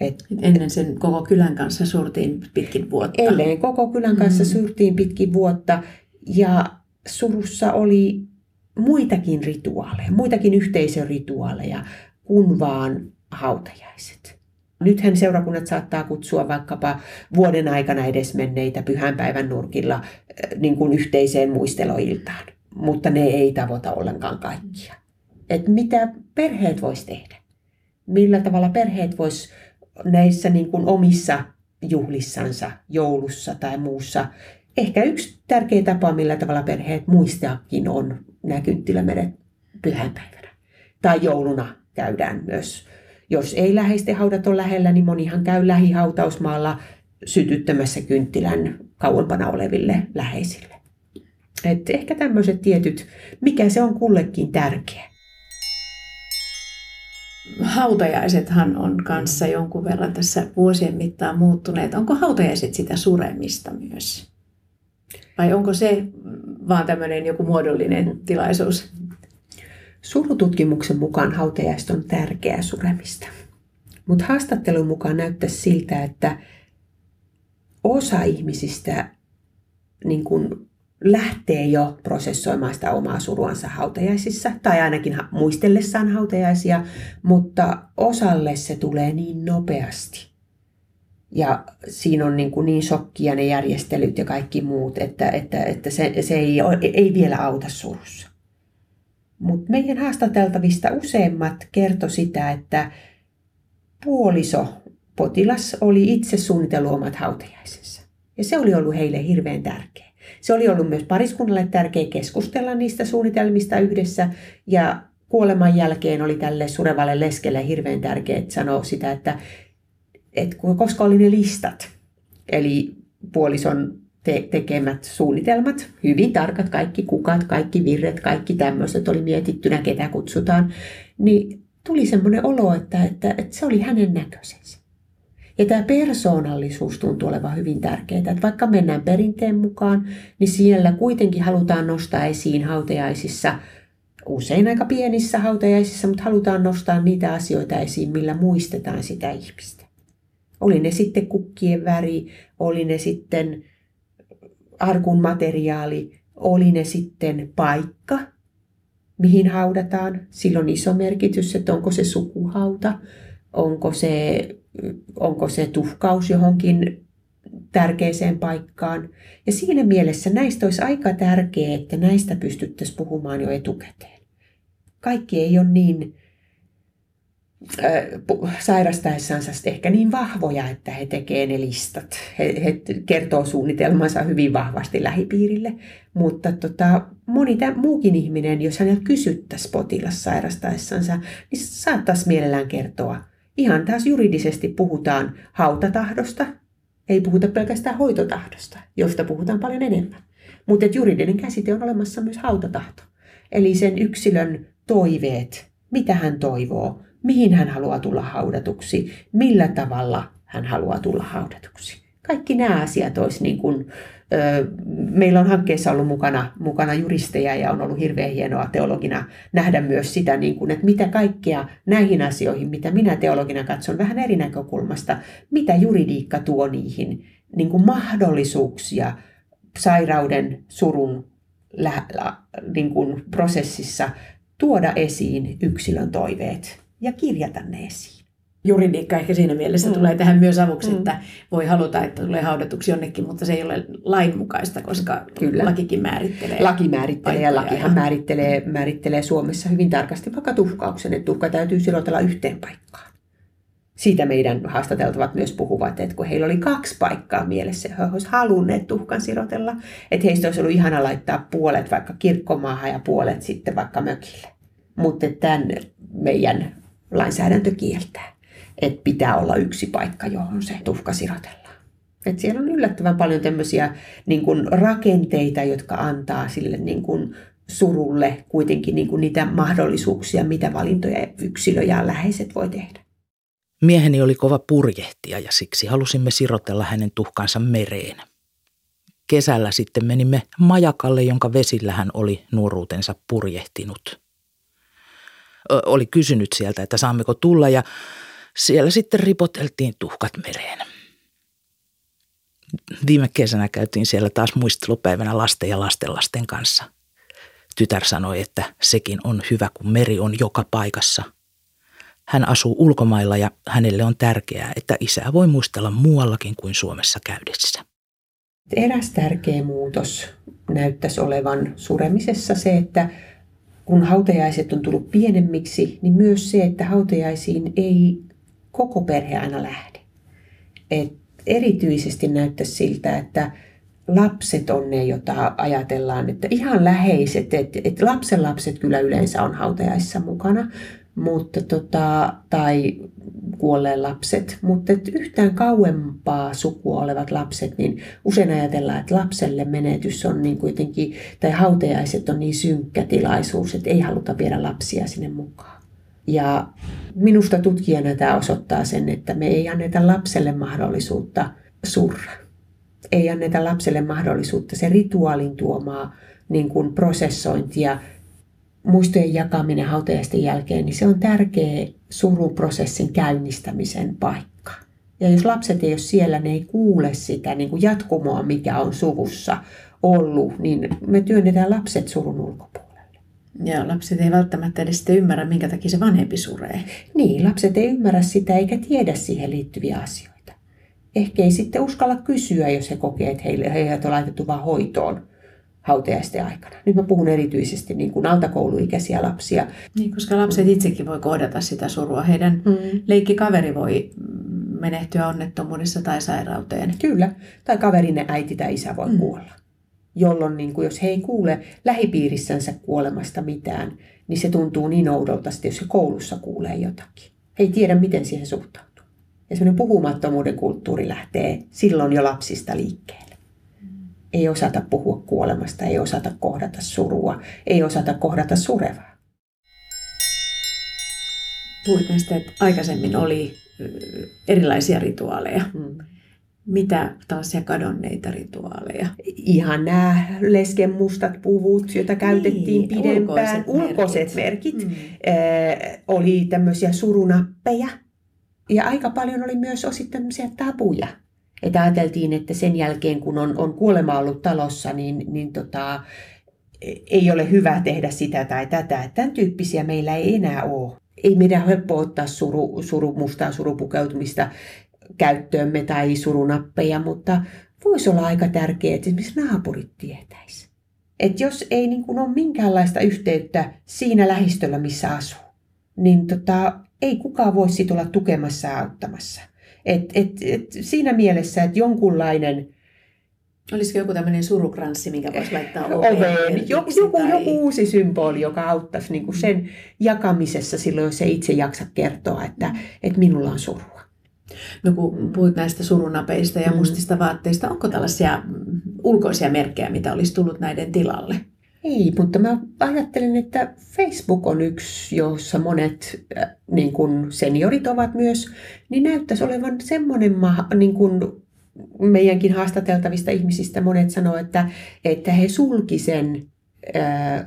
Et, Ennen sen koko kylän kanssa surtiin pitkin vuotta. Ennen koko kylän kanssa mm. surtiin pitkin vuotta ja surussa oli muitakin rituaaleja, muitakin yhteisön rituaaleja kuin vaan hautajaiset. Nythän seurakunnat saattaa kutsua vaikkapa vuoden aikana edesmenneitä pyhänpäivän nurkilla äh, niin kuin yhteiseen muisteloiltaan, mutta ne ei tavoita ollenkaan kaikkia että mitä perheet vois tehdä. Millä tavalla perheet vois näissä niin kuin omissa juhlissansa, joulussa tai muussa. Ehkä yksi tärkeä tapa, millä tavalla perheet muistaakin on nämä kynttilämeret pyhänpäivänä. Tai jouluna käydään myös. Jos ei läheisten haudat ole lähellä, niin monihan käy lähihautausmaalla sytyttämässä kynttilän kauempana oleville läheisille. Et ehkä tämmöiset tietyt, mikä se on kullekin tärkeä hautajaisethan on kanssa jonkun verran tässä vuosien mittaan muuttuneet. Onko hautajaiset sitä suremista myös? Vai onko se vaan tämmöinen joku muodollinen tilaisuus? Surututkimuksen mukaan hautajaiset on tärkeää suremista. Mutta haastattelun mukaan näyttäisi siltä, että osa ihmisistä niin kun lähtee jo prosessoimaan sitä omaa suruansa hautajaisissa, tai ainakin muistellessaan hautajaisia, mutta osalle se tulee niin nopeasti. Ja siinä on niin, kuin niin shokkia ne järjestelyt ja kaikki muut, että, että, että se, se ei, ei vielä auta surussa. Mutta meidän haastateltavista useimmat kertoi sitä, että puoliso potilas oli itse suunnitellut omat hautajaisensa. Ja se oli ollut heille hirveän tärkeä. Se oli ollut myös pariskunnalle tärkeä keskustella niistä suunnitelmista yhdessä ja kuoleman jälkeen oli tälle surevalle leskelle hirveän tärkeää sanoa sitä, että, että koska oli ne listat, eli puolison te- tekemät suunnitelmat, hyvin tarkat, kaikki kukat, kaikki virret, kaikki tämmöiset oli mietittynä, ketä kutsutaan, niin tuli semmoinen olo, että, että, että se oli hänen näköisensä. Ja tämä persoonallisuus tuntuu olevan hyvin tärkeää, että vaikka mennään perinteen mukaan, niin siellä kuitenkin halutaan nostaa esiin hautajaisissa, usein aika pienissä hautajaisissa, mutta halutaan nostaa niitä asioita esiin, millä muistetaan sitä ihmistä. Oli ne sitten kukkien väri, oli ne sitten arkun materiaali, oli ne sitten paikka, mihin haudataan. Sillä on iso merkitys, että onko se sukuhauta, onko se, onko se tuhkaus johonkin tärkeäseen paikkaan. Ja siinä mielessä näistä olisi aika tärkeää, että näistä pystyttäisiin puhumaan jo etukäteen. Kaikki ei ole niin sairastaessansa ehkä niin vahvoja, että he tekevät ne listat. He, he kertoo suunnitelmansa hyvin vahvasti lähipiirille, mutta tota, moni tämän, muukin ihminen, jos häneltä kysyttäisiin potilas sairastaessansa, niin saattaisi mielellään kertoa. Ihan taas juridisesti puhutaan hautatahdosta, ei puhuta pelkästään hoitotahdosta, josta puhutaan paljon enemmän. Mutta juridinen käsite on olemassa myös hautatahto. Eli sen yksilön toiveet, mitä hän toivoo, mihin hän haluaa tulla haudatuksi, millä tavalla hän haluaa tulla haudatuksi. Kaikki nämä asiat olisi niin kuin, meillä on hankkeessa ollut mukana, mukana juristeja ja on ollut hirveän hienoa teologina nähdä myös sitä, niin kuin, että mitä kaikkea näihin asioihin, mitä minä teologina katson vähän eri näkökulmasta, mitä juridiikka tuo niihin niin kuin mahdollisuuksia sairauden, surun lä, niin kuin prosessissa tuoda esiin yksilön toiveet ja kirjata ne esiin. Juridiikka ehkä siinä mielessä mm. tulee tähän myös avuksi, mm. että voi haluta, että tulee haudatuksi jonnekin, mutta se ei ole lainmukaista, koska Kyllä. lakikin määrittelee. Laki määrittelee ja lakihan ja... määrittelee, määrittelee Suomessa hyvin tarkasti vaikka tuhkauksen, että tuhka täytyy sirotella yhteen paikkaan. Siitä meidän haastateltavat myös puhuvat, että kun heillä oli kaksi paikkaa mielessä, he olisivat halunneet tuhkan sirotella, että heistä olisi ollut ihana laittaa puolet vaikka kirkkomaahan ja puolet sitten vaikka mökille. Mutta tämän meidän lainsäädäntö kieltää, että pitää olla yksi paikka, johon se tuhka sirotellaan. Et siellä on yllättävän paljon tämmöisiä niin kuin rakenteita, jotka antaa sille niin kuin surulle kuitenkin niin kuin niitä mahdollisuuksia, mitä valintoja yksilö ja läheiset voi tehdä. Mieheni oli kova purjehtija ja siksi halusimme sirotella hänen tuhkansa mereen. Kesällä sitten menimme majakalle, jonka vesillä hän oli nuoruutensa purjehtinut oli kysynyt sieltä, että saammeko tulla ja siellä sitten ripoteltiin tuhkat mereen. Viime kesänä käytiin siellä taas muistelupäivänä lasten ja lastenlasten kanssa. Tytär sanoi, että sekin on hyvä, kun meri on joka paikassa. Hän asuu ulkomailla ja hänelle on tärkeää, että isää voi muistella muuallakin kuin Suomessa käydessä. Eräs tärkeä muutos näyttäisi olevan suremisessa se, että kun hautajaiset on tullut pienemmiksi, niin myös se, että hautajaisiin ei koko perhe aina lähde. Et erityisesti näyttäisi siltä, että lapset on ne, jota ajatellaan, että ihan läheiset, että, että lapsen lapset kyllä yleensä on hautajaissa mukana, mutta tota, tai kuolleen lapset, mutta että yhtään kauempaa sukua olevat lapset, niin usein ajatellaan, että lapselle menetys on niin kuitenkin, tai hautajaiset on niin synkkä tilaisuus, että ei haluta viedä lapsia sinne mukaan. Ja minusta tutkijana tämä osoittaa sen, että me ei anneta lapselle mahdollisuutta surra. Ei anneta lapselle mahdollisuutta se rituaalin tuomaa niin kuin prosessointia muistojen jakaminen hautajaisten jälkeen, niin se on tärkeä suruprosessin käynnistämisen paikka. Ja jos lapset ei ole siellä, ne ei kuule sitä niin kuin jatkumoa, mikä on suvussa ollut, niin me työnnetään lapset surun ulkopuolelle. Ja lapset ei välttämättä edes ymmärrä, minkä takia se vanhempi suree. Niin, lapset ei ymmärrä sitä eikä tiedä siihen liittyviä asioita. Ehkä ei sitten uskalla kysyä, jos he kokee, että heille, heidät on laitettu vain hoitoon hautajaisten aikana. Nyt mä puhun erityisesti niin kuin altakouluikäisiä lapsia. Niin, koska lapset itsekin voi kohdata sitä surua. Heidän mm. leikkikaveri voi menehtyä onnettomuudessa tai sairauteen. Kyllä. Tai kaverinne äiti tai isä voi mm. kuolla. Jolloin niin kuin, jos he ei kuule lähipiirissänsä kuolemasta mitään, niin se tuntuu niin oudolta, jos he koulussa kuulee jotakin. He ei tiedä, miten siihen suhtautuu. Ja semmoinen puhumattomuuden kulttuuri lähtee silloin jo lapsista liikkeelle. Ei osata puhua kuolemasta, ei osata kohdata surua, ei osata kohdata surevaa. Puhuit näistä, että aikaisemmin oli erilaisia rituaaleja. Mm. Mitä tällaisia kadonneita rituaaleja? Ihan nämä lesken mustat puvut, joita käytettiin niin, pidempään. Ulkoiset, ulkoiset merkit. merkit. Mm. Äh, oli tämmöisiä surunappeja. Ja aika paljon oli myös osittain tämmöisiä tabuja. Että ajateltiin, että sen jälkeen kun on, on kuolema ollut talossa, niin, niin tota, ei ole hyvä tehdä sitä tai tätä. Tämän tyyppisiä meillä ei enää ole ei meidän helppo ottaa suru, suru, mustaa surupukeutumista käyttöömme tai surunappeja, mutta voisi olla aika tärkeää, että esimerkiksi naapurit tietäisi. Että jos ei niin kuin ole minkäänlaista yhteyttä siinä lähistöllä, missä asuu, niin tota, ei kukaan voi sit olla tukemassa ja auttamassa. Et, et, et siinä mielessä, että jonkunlainen Olisiko joku tämmöinen surukranssi, minkä voisi laittaa oveen? oveen. Joku, joku, tai... joku uusi symboli, joka auttaisi niin kuin sen jakamisessa silloin, jos ei itse jaksa kertoa, että, mm. että minulla on surua. No kun puhuit näistä surunapeista ja mm. mustista vaatteista, onko tällaisia ulkoisia merkkejä, mitä olisi tullut näiden tilalle? Ei, mutta mä ajattelen, että Facebook on yksi, jossa monet äh, niin kuin seniorit ovat myös, niin näyttäisi olevan semmoinen niin kuin meidänkin haastateltavista ihmisistä monet sanoo, että, että he sulki sen ää,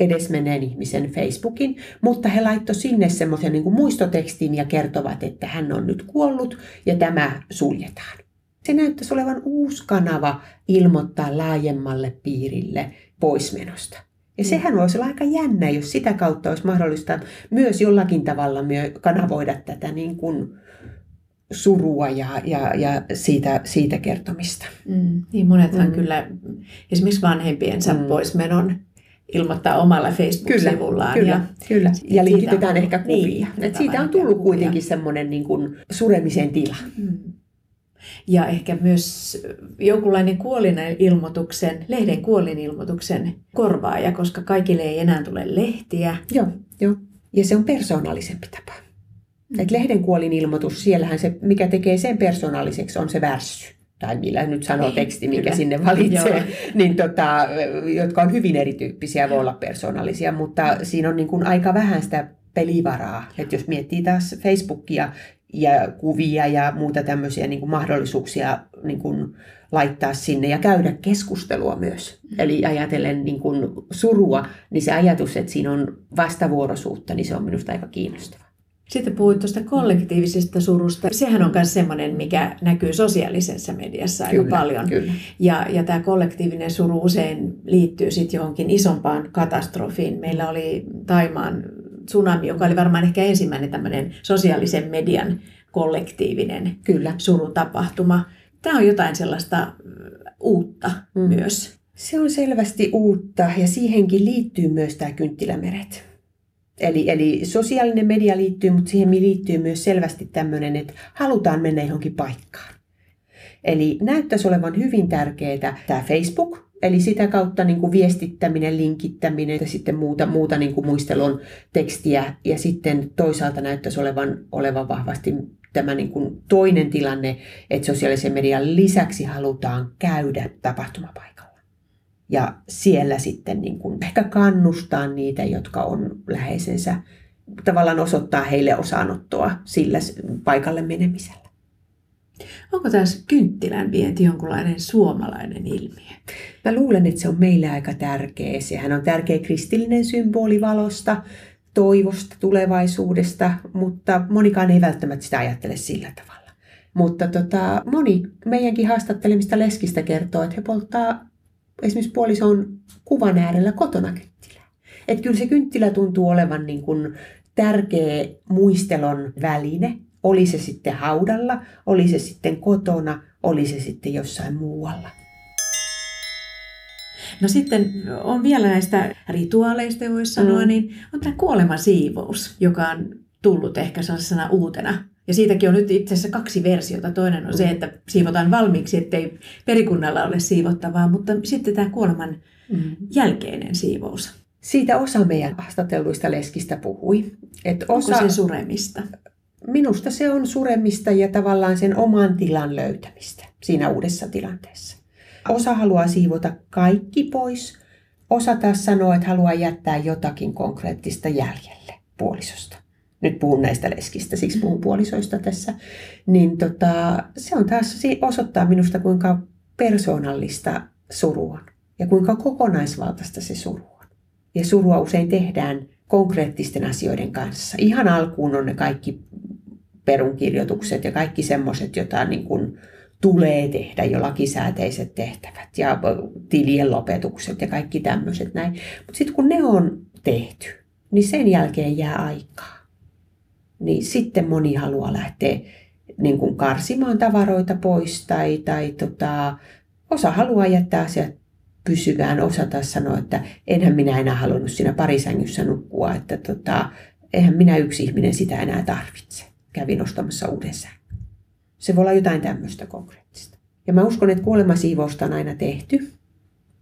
edesmenneen ihmisen Facebookin, mutta he laittoi sinne semmoisen niin muistotekstin ja kertovat, että hän on nyt kuollut ja tämä suljetaan. Se näyttäisi olevan uusi kanava ilmoittaa laajemmalle piirille poismenosta. Ja sehän voisi olla aika jännä, jos sitä kautta olisi mahdollista myös jollakin tavalla kanavoida tätä niin kuin surua ja, ja, ja siitä, siitä kertomista. Mm, niin monethan mm. kyllä esimerkiksi vanhempiensa mm. poismenon ilmoittaa omalla Facebook-sivullaan. Kyllä, ja, kyllä. ja linkitetään ehkä kuvia. Niin, Et siitä on tullut kuvia. kuitenkin semmoinen niin kuin suremisen tila. Mm. Ja ehkä myös jonkunlainen kuolinen ilmoituksen, lehden kuolinilmoituksen korvaaja, koska kaikille ei enää tule lehtiä. Joo, joo. Ja se on persoonallisempi tapa. Mm. Et lehden kuolin ilmoitus, siellähän se, mikä tekee sen persoonalliseksi, on se värssy tai millä nyt sanoo niin, teksti, minkä Kyllä. sinne valitsee, niin tota, jotka on hyvin erityyppisiä, voi olla persoonallisia, mutta siinä on niin kuin aika vähän sitä pelivaraa. Että jos miettii taas Facebookia ja kuvia ja muuta tämmöisiä niin kuin mahdollisuuksia niin kuin laittaa sinne ja käydä keskustelua myös. Mm. Eli ajatellen niin kuin surua, niin se ajatus, että siinä on vastavuoroisuutta, niin se on minusta aika kiinnostava. Sitten puhuit tuosta kollektiivisesta surusta. Sehän on myös semmoinen, mikä näkyy sosiaalisessa mediassa aika kyllä, paljon. Kyllä. Ja, ja tämä kollektiivinen suru usein liittyy sitten johonkin isompaan katastrofiin. Meillä oli Taimaan tsunami, joka oli varmaan ehkä ensimmäinen tämmöinen sosiaalisen median kollektiivinen kyllä. surutapahtuma. Tämä on jotain sellaista uutta mm. myös. Se on selvästi uutta ja siihenkin liittyy myös tämä kynttilämeret. Eli, eli sosiaalinen media liittyy, mutta siihen liittyy myös selvästi tämmöinen, että halutaan mennä johonkin paikkaan. Eli näyttäisi olevan hyvin tärkeää tämä Facebook, eli sitä kautta niin kuin viestittäminen, linkittäminen ja sitten muuta, muuta niin kuin muistelun tekstiä. Ja sitten toisaalta näyttäisi olevan, olevan vahvasti tämä niin kuin toinen tilanne, että sosiaalisen median lisäksi halutaan käydä tapahtumapaikalla ja siellä sitten niin kuin ehkä kannustaa niitä, jotka on läheisensä, tavallaan osoittaa heille osanottoa sillä paikalle menemisellä. Onko tässä kynttilän vienti jonkunlainen suomalainen ilmiö? Mä luulen, että se on meille aika tärkeä. Sehän on tärkeä kristillinen symboli valosta, toivosta, tulevaisuudesta, mutta monikaan ei välttämättä sitä ajattele sillä tavalla. Mutta tota, moni meidänkin haastattelemista leskistä kertoo, että he polttaa esimerkiksi puolison kuvan äärellä kotona kynttilää. Että kyllä se kynttilä tuntuu olevan niin kuin tärkeä muistelon väline, oli se sitten haudalla, oli se sitten kotona, oli se sitten jossain muualla. No sitten on vielä näistä rituaaleista, voisi sanoa, mm. niin on tämä kuolemasiivous, joka on tullut ehkä sellaisena uutena Ja siitäkin on nyt itse asiassa kaksi versiota. Toinen on se, että siivotaan valmiiksi, ettei perikunnalla ole siivottavaa, mutta sitten tämä kuoleman mm. jälkeinen siivous. Siitä osa meidän haastatelluista leskistä puhui. Että osa, Onko se suremista? Minusta se on suremista ja tavallaan sen oman tilan löytämistä siinä uudessa tilanteessa. Osa haluaa siivota kaikki pois, osa taas sanoo, että haluaa jättää jotakin konkreettista jäljelle puolisosta. Nyt puhun näistä leskistä, siksi puhun puolisoista tässä. Niin tota, se on taas, osoittaa minusta kuinka persoonallista suru on ja kuinka kokonaisvaltaista se suru on. Ja surua usein tehdään konkreettisten asioiden kanssa. Ihan alkuun on ne kaikki perunkirjoitukset ja kaikki semmoiset, joita niin kuin tulee tehdä jo lakisääteiset tehtävät ja tilien lopetukset ja kaikki tämmöiset näin. Mutta sitten kun ne on tehty, niin sen jälkeen jää aikaa. Niin sitten moni haluaa lähteä niin kuin karsimaan tavaroita pois tai, tai tota, osa haluaa jättää asiat pysyvään, osa taas sanoo, että enhän minä enää halunnut siinä parisängyssä nukkua, että tota, eihän minä yksi ihminen sitä enää tarvitse. Kävin ostamassa uuden sängyn. Se voi olla jotain tämmöistä konkreettista. Ja mä uskon, että kuolemasiivousta on aina tehty,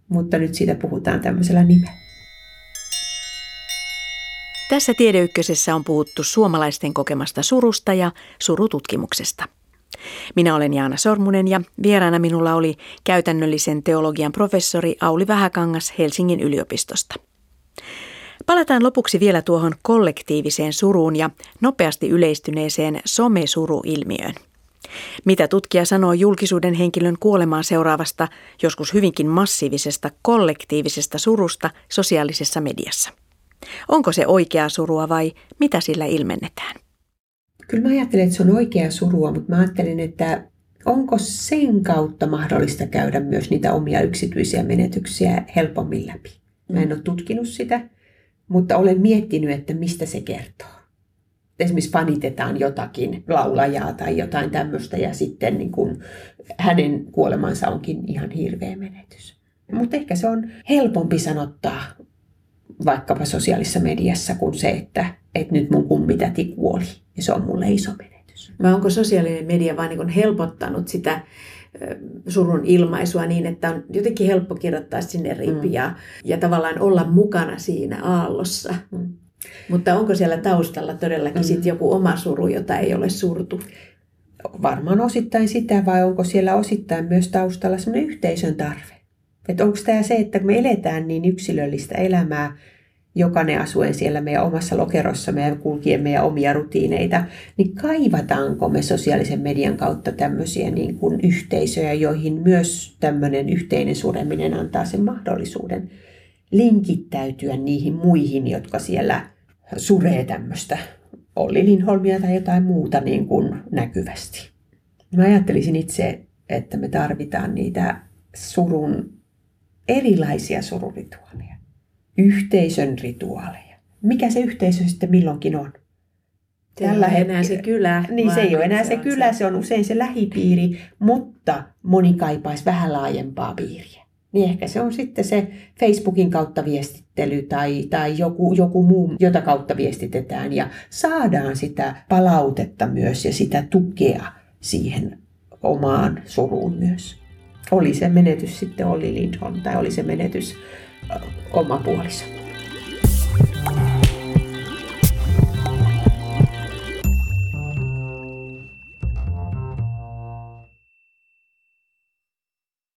mutta nyt siitä puhutaan tämmöisellä nimellä. Tässä Tiedeykkösessä on puhuttu suomalaisten kokemasta surusta ja surututkimuksesta. Minä olen Jaana Sormunen ja vieraana minulla oli käytännöllisen teologian professori Auli Vähäkangas Helsingin yliopistosta. Palataan lopuksi vielä tuohon kollektiiviseen suruun ja nopeasti yleistyneeseen somesuruilmiöön. Mitä tutkija sanoo julkisuuden henkilön kuolemaa seuraavasta, joskus hyvinkin massiivisesta kollektiivisesta surusta sosiaalisessa mediassa? Onko se oikeaa surua vai mitä sillä ilmennetään? Kyllä mä ajattelen, että se on oikea surua, mutta mä ajattelen, että onko sen kautta mahdollista käydä myös niitä omia yksityisiä menetyksiä helpommin läpi. Mä en ole tutkinut sitä, mutta olen miettinyt, että mistä se kertoo. Esimerkiksi fanitetaan jotakin laulajaa tai jotain tämmöistä ja sitten niin kun hänen kuolemansa onkin ihan hirveä menetys. Mutta ehkä se on helpompi sanottaa vaikkapa sosiaalisessa mediassa kuin se, että, että nyt mun kummitäti kuoli ja se on mulle iso menetys. Vai onko sosiaalinen media vain niin helpottanut sitä surun ilmaisua niin, että on jotenkin helppo kirjoittaa sinne ripi mm. ja, ja tavallaan olla mukana siinä aallossa. Mm. Mutta onko siellä taustalla todellakin mm. sit joku oma suru, jota ei ole surtu? Varmaan osittain sitä, vai onko siellä osittain myös taustalla sellainen yhteisön tarve? Että onko tämä se, että me eletään niin yksilöllistä elämää, jokainen asuen siellä meidän omassa lokerossa meidän kulkien meidän omia rutiineita, niin kaivataanko me sosiaalisen median kautta tämmöisiä niin kuin yhteisöjä, joihin myös tämmöinen yhteinen sureminen antaa sen mahdollisuuden linkittäytyä niihin muihin, jotka siellä suree tämmöistä Olli Linholmia tai jotain muuta niin kuin näkyvästi. Mä ajattelisin itse, että me tarvitaan niitä surun erilaisia sururituaaleja, yhteisön rituaaleja. Mikä se yhteisö sitten milloinkin on? Tällä ei enää se kylä. Niin, se ei ole enää se, se kylä, se. se on usein se lähipiiri, mutta moni kaipaisi vähän laajempaa piiriä. Niin ehkä se on sitten se Facebookin kautta viestittely tai, tai joku, joku muu, jota kautta viestitetään ja saadaan sitä palautetta myös ja sitä tukea siihen omaan suruun myös oli se menetys sitten Olli Lindholm tai oli se menetys oma puoliso.